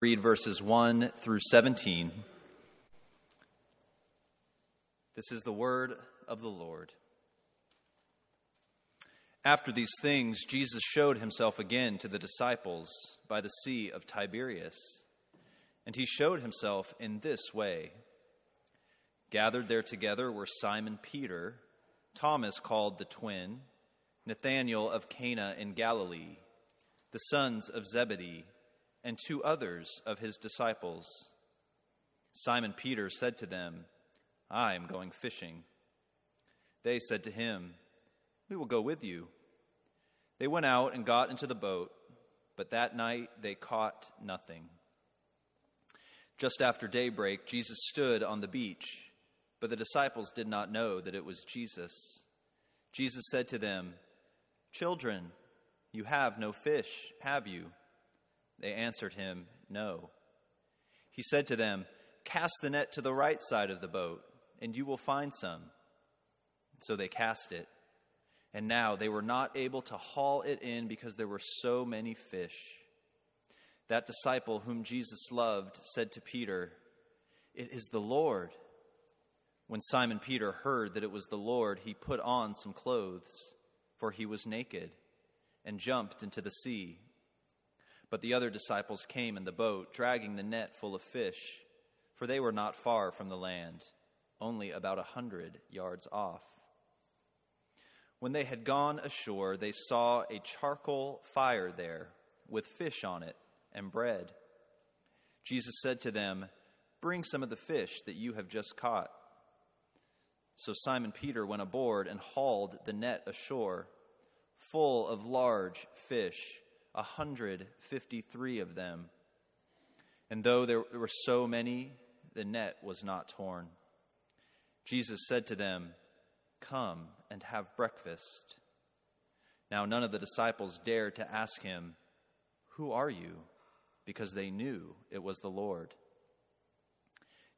read verses 1 through 17. This is the word of the Lord. After these things, Jesus showed himself again to the disciples by the Sea of Tiberias. And he showed himself in this way. Gathered there together were Simon Peter, Thomas called the twin, Nathanael of Cana in Galilee, the sons of Zebedee and two others of his disciples. Simon Peter said to them, I am going fishing. They said to him, We will go with you. They went out and got into the boat, but that night they caught nothing. Just after daybreak, Jesus stood on the beach, but the disciples did not know that it was Jesus. Jesus said to them, Children, you have no fish, have you? They answered him, No. He said to them, Cast the net to the right side of the boat, and you will find some. So they cast it. And now they were not able to haul it in because there were so many fish. That disciple whom Jesus loved said to Peter, It is the Lord. When Simon Peter heard that it was the Lord, he put on some clothes, for he was naked, and jumped into the sea. But the other disciples came in the boat, dragging the net full of fish, for they were not far from the land, only about a hundred yards off. When they had gone ashore, they saw a charcoal fire there, with fish on it and bread. Jesus said to them, Bring some of the fish that you have just caught. So Simon Peter went aboard and hauled the net ashore, full of large fish 153 of them. And though there were so many, the net was not torn. Jesus said to them, Come and have breakfast. Now none of the disciples dared to ask him, Who are you? because they knew it was the Lord.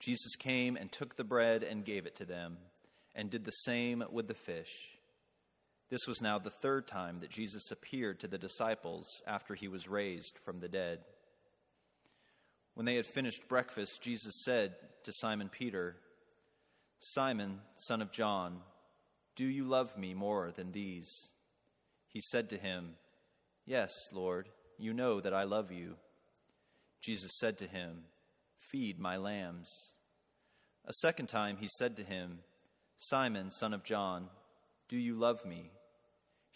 Jesus came and took the bread and gave it to them, and did the same with the fish. This was now the third time that Jesus appeared to the disciples after he was raised from the dead. When they had finished breakfast, Jesus said to Simon Peter, Simon, son of John, do you love me more than these? He said to him, Yes, Lord, you know that I love you. Jesus said to him, Feed my lambs. A second time he said to him, Simon, son of John, do you love me?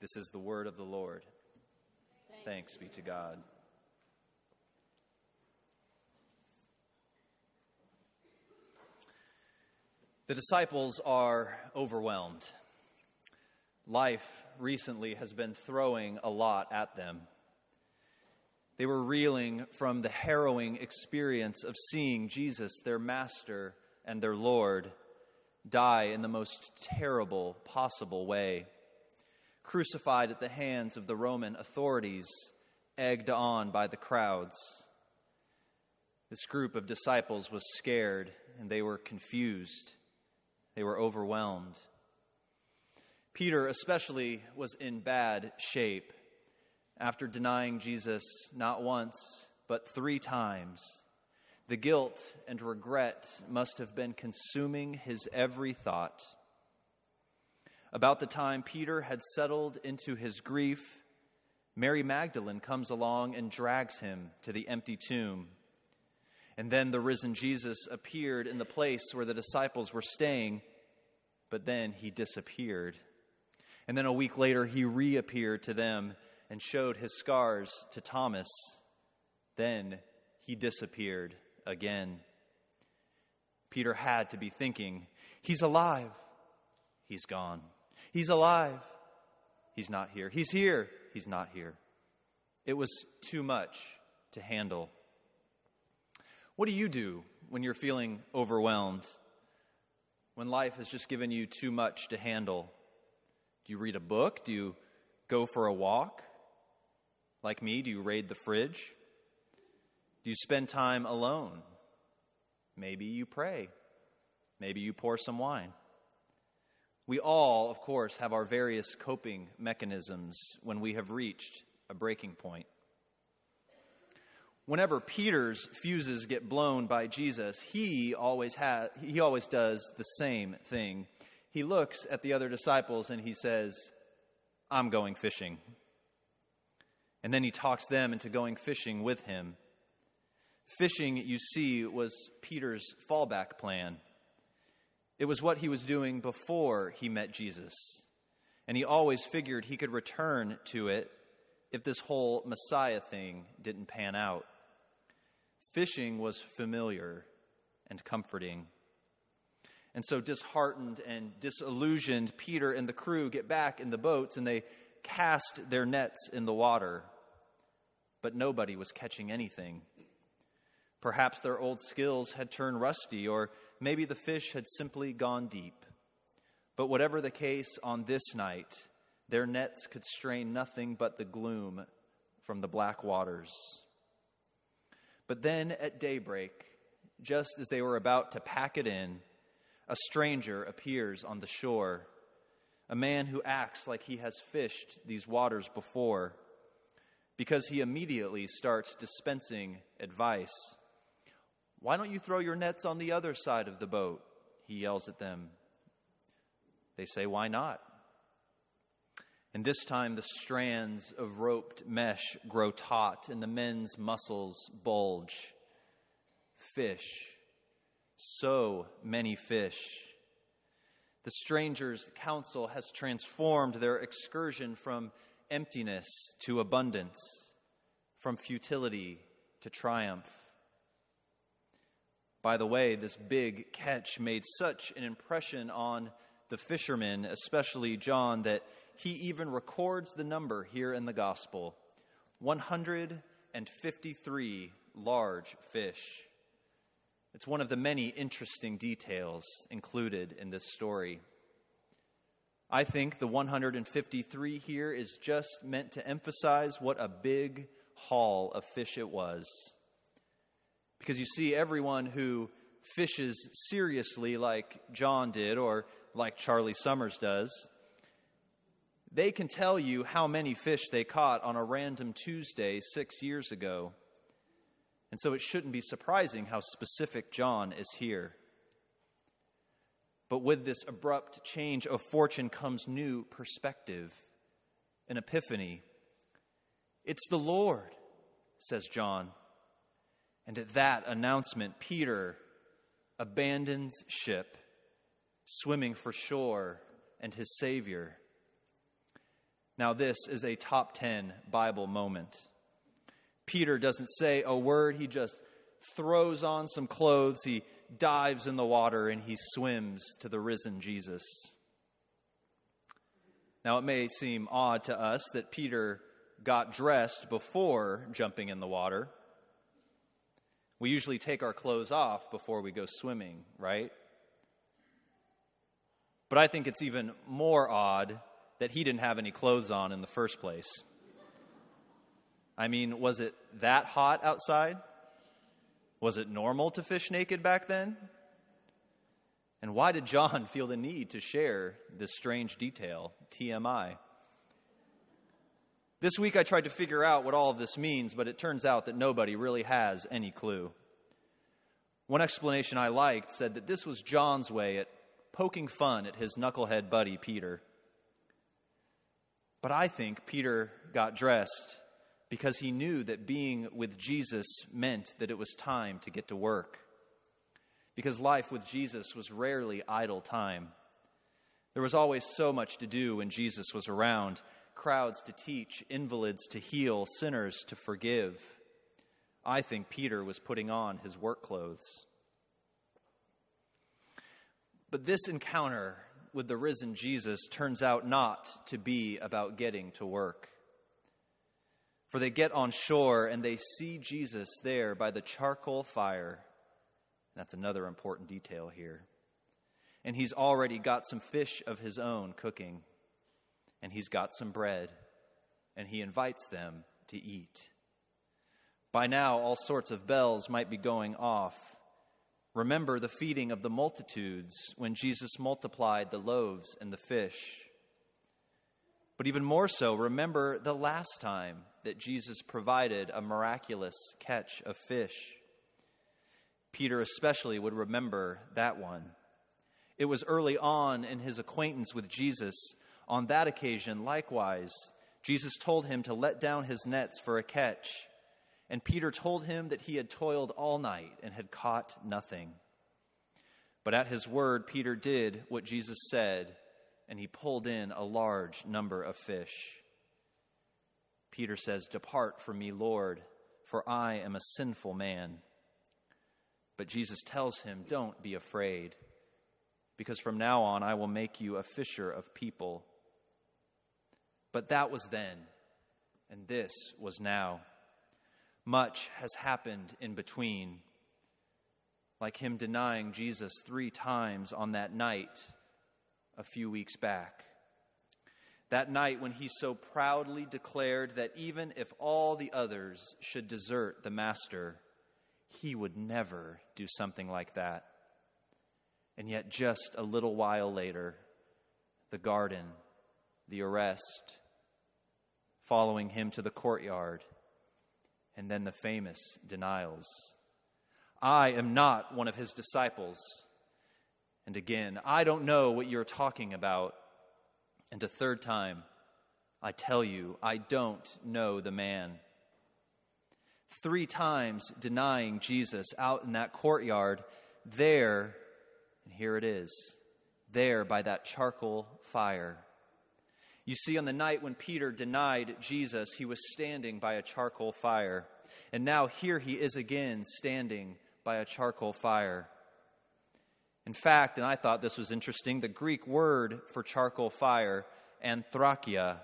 This is the word of the Lord. Thanks, Thanks be to God. The disciples are overwhelmed. Life recently has been throwing a lot at them. They were reeling from the harrowing experience of seeing Jesus, their master and their Lord, die in the most terrible possible way crucified at the hands of the Roman authorities, egged on by the crowds. This group of disciples was scared and they were confused. They were overwhelmed. Peter, especially, was in bad shape after denying Jesus not once, but three times. The guilt and regret must have been consuming his every thought. About the time Peter had settled into his grief, Mary Magdalene comes along and drags him to the empty tomb. And then the risen Jesus appeared in the place where the disciples were staying, but then he disappeared. And then a week later, he reappeared to them and showed his scars to Thomas. Then he disappeared again. Peter had to be thinking, He's alive. He's gone. He's alive. He's not here. He's here. He's not here. It was too much to handle What do you do when you're feeling overwhelmed? When life has just given you too much to handle? Do you read a book? Do you go for a walk? Like me, do you raid the fridge? Do you spend time alone? Maybe you pray. Maybe you pour some wine. We all, of course, have our various coping mechanisms when we have reached a breaking point. Whenever Peter's fuses get blown by Jesus, he always has he always does the same thing. He looks at the other disciples and he says, "I'm going fishing." And then he talks them into going fishing with him. Fishing, you see, was Peter's fallback plan. It was what he was doing before he met Jesus. And he always figured he could return to it if this whole Messiah thing didn't pan out. Fishing was familiar and comforting. And so, disheartened and disillusioned, Peter and the crew get back in the boats and they cast their nets in the water. But nobody was catching anything. Perhaps their old skills had turned rusty, or maybe the fish had simply gone deep. But whatever the case, on this night, their nets could strain nothing but the gloom from the black waters. But then at daybreak, just as they were about to pack it in, a stranger appears on the shore, a man who acts like he has fished these waters before, because he immediately starts dispensing advice. Why don't you throw your nets on the other side of the boat? He yells at them. They say, Why not? And this time the strands of roped mesh grow taut and the men's muscles bulge. Fish. So many fish. The stranger's counsel has transformed their excursion from emptiness to abundance, from futility to triumph. By the way, this big catch made such an impression on the fishermen, especially John, that he even records the number here in the gospel 153 large fish. It's one of the many interesting details included in this story. I think the 153 here is just meant to emphasize what a big haul of fish it was. Because you see, everyone who fishes seriously, like John did, or like Charlie Summers does, they can tell you how many fish they caught on a random Tuesday six years ago. And so it shouldn't be surprising how specific John is here. But with this abrupt change of fortune comes new perspective, an epiphany. It's the Lord, says John. And at that announcement, Peter abandons ship, swimming for shore and his Savior. Now, this is a top 10 Bible moment. Peter doesn't say a word, he just throws on some clothes, he dives in the water, and he swims to the risen Jesus. Now, it may seem odd to us that Peter got dressed before jumping in the water. We usually take our clothes off before we go swimming, right? But I think it's even more odd that he didn't have any clothes on in the first place. I mean, was it that hot outside? Was it normal to fish naked back then? And why did John feel the need to share this strange detail? TMI. This week I tried to figure out what all of this means, but it turns out that nobody really has any clue. One explanation I liked said that this was John's way at poking fun at his knucklehead buddy Peter. But I think Peter got dressed because he knew that being with Jesus meant that it was time to get to work. Because life with Jesus was rarely idle time. There was always so much to do when Jesus was around crowds to teach, invalids to heal, sinners to forgive. I think Peter was putting on his work clothes. But this encounter with the risen Jesus turns out not to be about getting to work. For they get on shore and they see Jesus there by the charcoal fire. That's another important detail here. And he's already got some fish of his own cooking, and he's got some bread, and he invites them to eat. By now, all sorts of bells might be going off. Remember the feeding of the multitudes when Jesus multiplied the loaves and the fish. But even more so, remember the last time that Jesus provided a miraculous catch of fish. Peter especially would remember that one. It was early on in his acquaintance with Jesus. On that occasion, likewise, Jesus told him to let down his nets for a catch. And Peter told him that he had toiled all night and had caught nothing. But at his word, Peter did what Jesus said, and he pulled in a large number of fish. Peter says, Depart from me, Lord, for I am a sinful man. But Jesus tells him, Don't be afraid, because from now on I will make you a fisher of people. But that was then, and this was now. Much has happened in between, like him denying Jesus three times on that night a few weeks back. That night when he so proudly declared that even if all the others should desert the Master, he would never do something like that. And yet, just a little while later, the garden, the arrest, following him to the courtyard, and then the famous denials. I am not one of his disciples. And again, I don't know what you're talking about. And a third time, I tell you, I don't know the man. Three times denying Jesus out in that courtyard, there, and here it is, there by that charcoal fire. You see, on the night when Peter denied Jesus, he was standing by a charcoal fire. And now here he is again standing by a charcoal fire. In fact, and I thought this was interesting, the Greek word for charcoal fire, anthrakia,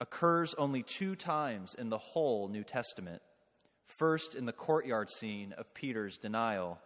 occurs only two times in the whole New Testament. First in the courtyard scene of Peter's denial,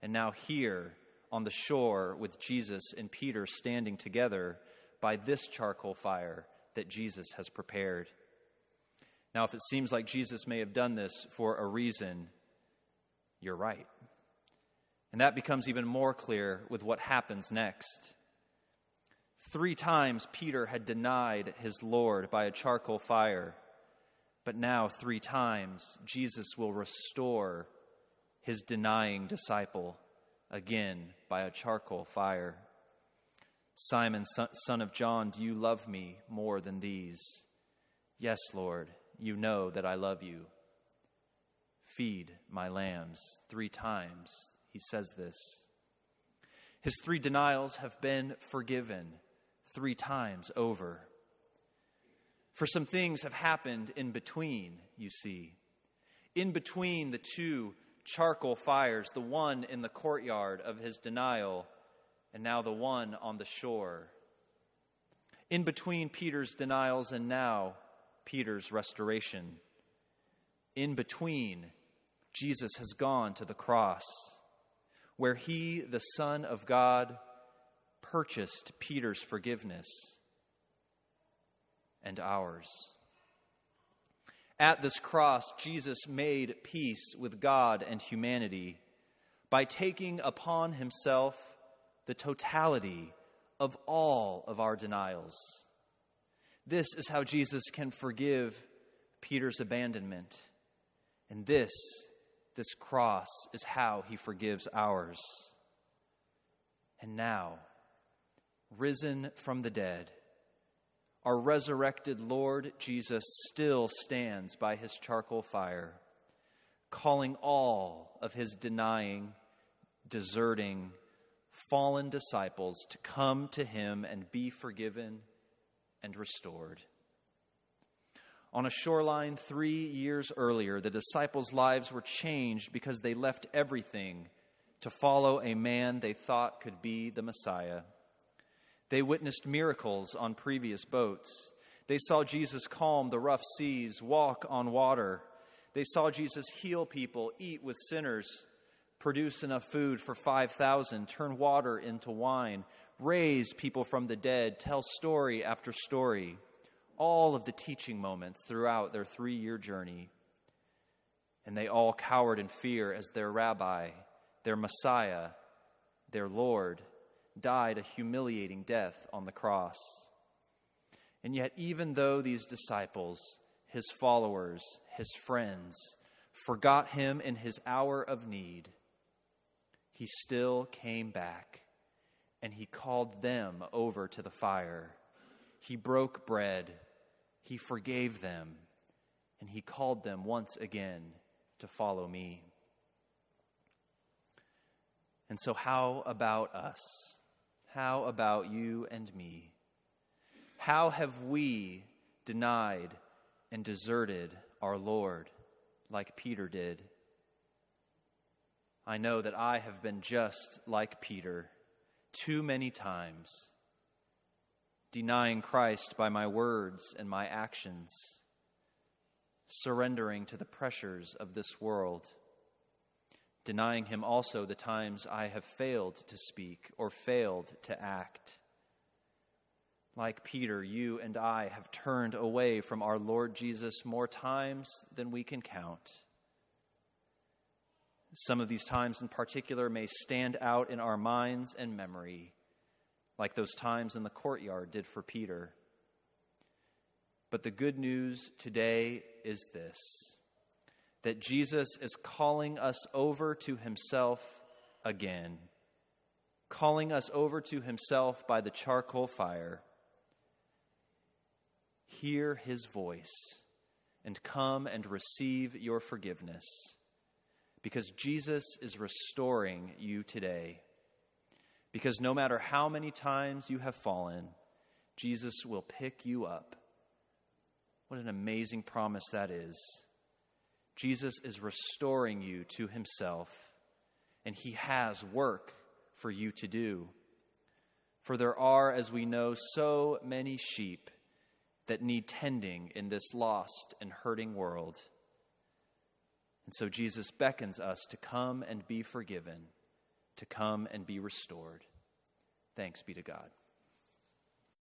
and now here on the shore with Jesus and Peter standing together by this charcoal fire that Jesus has prepared. Now, if it seems like Jesus may have done this for a reason, you're right. And that becomes even more clear with what happens next. Three times Peter had denied his Lord by a charcoal fire, but now three times Jesus will restore his denying disciple again by a charcoal fire. Simon, son of John, do you love me more than these? Yes, Lord, you know that I love you. Feed my lambs. Three times he says this. His three denials have been forgiven three times over. For some things have happened in between, you see. In between the two charcoal fires, the one in the courtyard of his denial and now the one on the shore. In between Peter's denials and now Peter's restoration. In between, Jesus has gone to the cross, where he, the Son of God, purchased Peter's forgiveness and ours. At this cross, Jesus made peace with God and humanity by taking upon himself the totality of all of our denials. This is how Jesus can forgive Peter's abandonment. And this, this cross, is how he forgives ours. And now, risen from the dead, our resurrected Lord Jesus still stands by his charcoal fire, calling all of his denying, deserting, fallen disciples to come to him and be forgiven and restored. On a shoreline three years earlier, the disciples' lives were changed because they left everything to follow a man they thought could be the Messiah. They witnessed miracles on previous boats. They saw Jesus calm the rough seas, walk on water. They saw Jesus heal people, eat with sinners, produce enough food for 5,000, turn water into wine, raise people from the dead, tell story after story, all of the teaching moments throughout their three year journey. And they all cowered in fear as their rabbi, their Messiah, their Lord, died a humiliating death on the cross. And yet, even though these disciples, his followers, his friends, forgot him in his hour of need, he still came back and he called them over to the fire. He broke bread, he forgave them, and he called them once again to follow me. And so, how about us? How about you and me? How have we denied and deserted our Lord like Peter did? I know that I have been just like Peter too many times, denying Christ by my words and my actions, surrendering to the pressures of this world, denying Him also the times I have failed to speak or failed to act. Like Peter, you and I have turned away from our Lord Jesus more times than we can count. Some of these times in particular may stand out in our minds and memory, like those times in the courtyard did for Peter. But the good news today is this that Jesus is calling us over to himself again, calling us over to himself by the charcoal fire. Hear his voice and come and receive your forgiveness because Jesus is restoring you today. Because no matter how many times you have fallen, Jesus will pick you up. What an amazing promise that is. Jesus is restoring you to himself, and he has work for you to do. For there are, as we know, so many sheep that need tending in this lost and hurting world. And so Jesus beckons us to come and be forgiven, to come and be restored. Thanks be to God.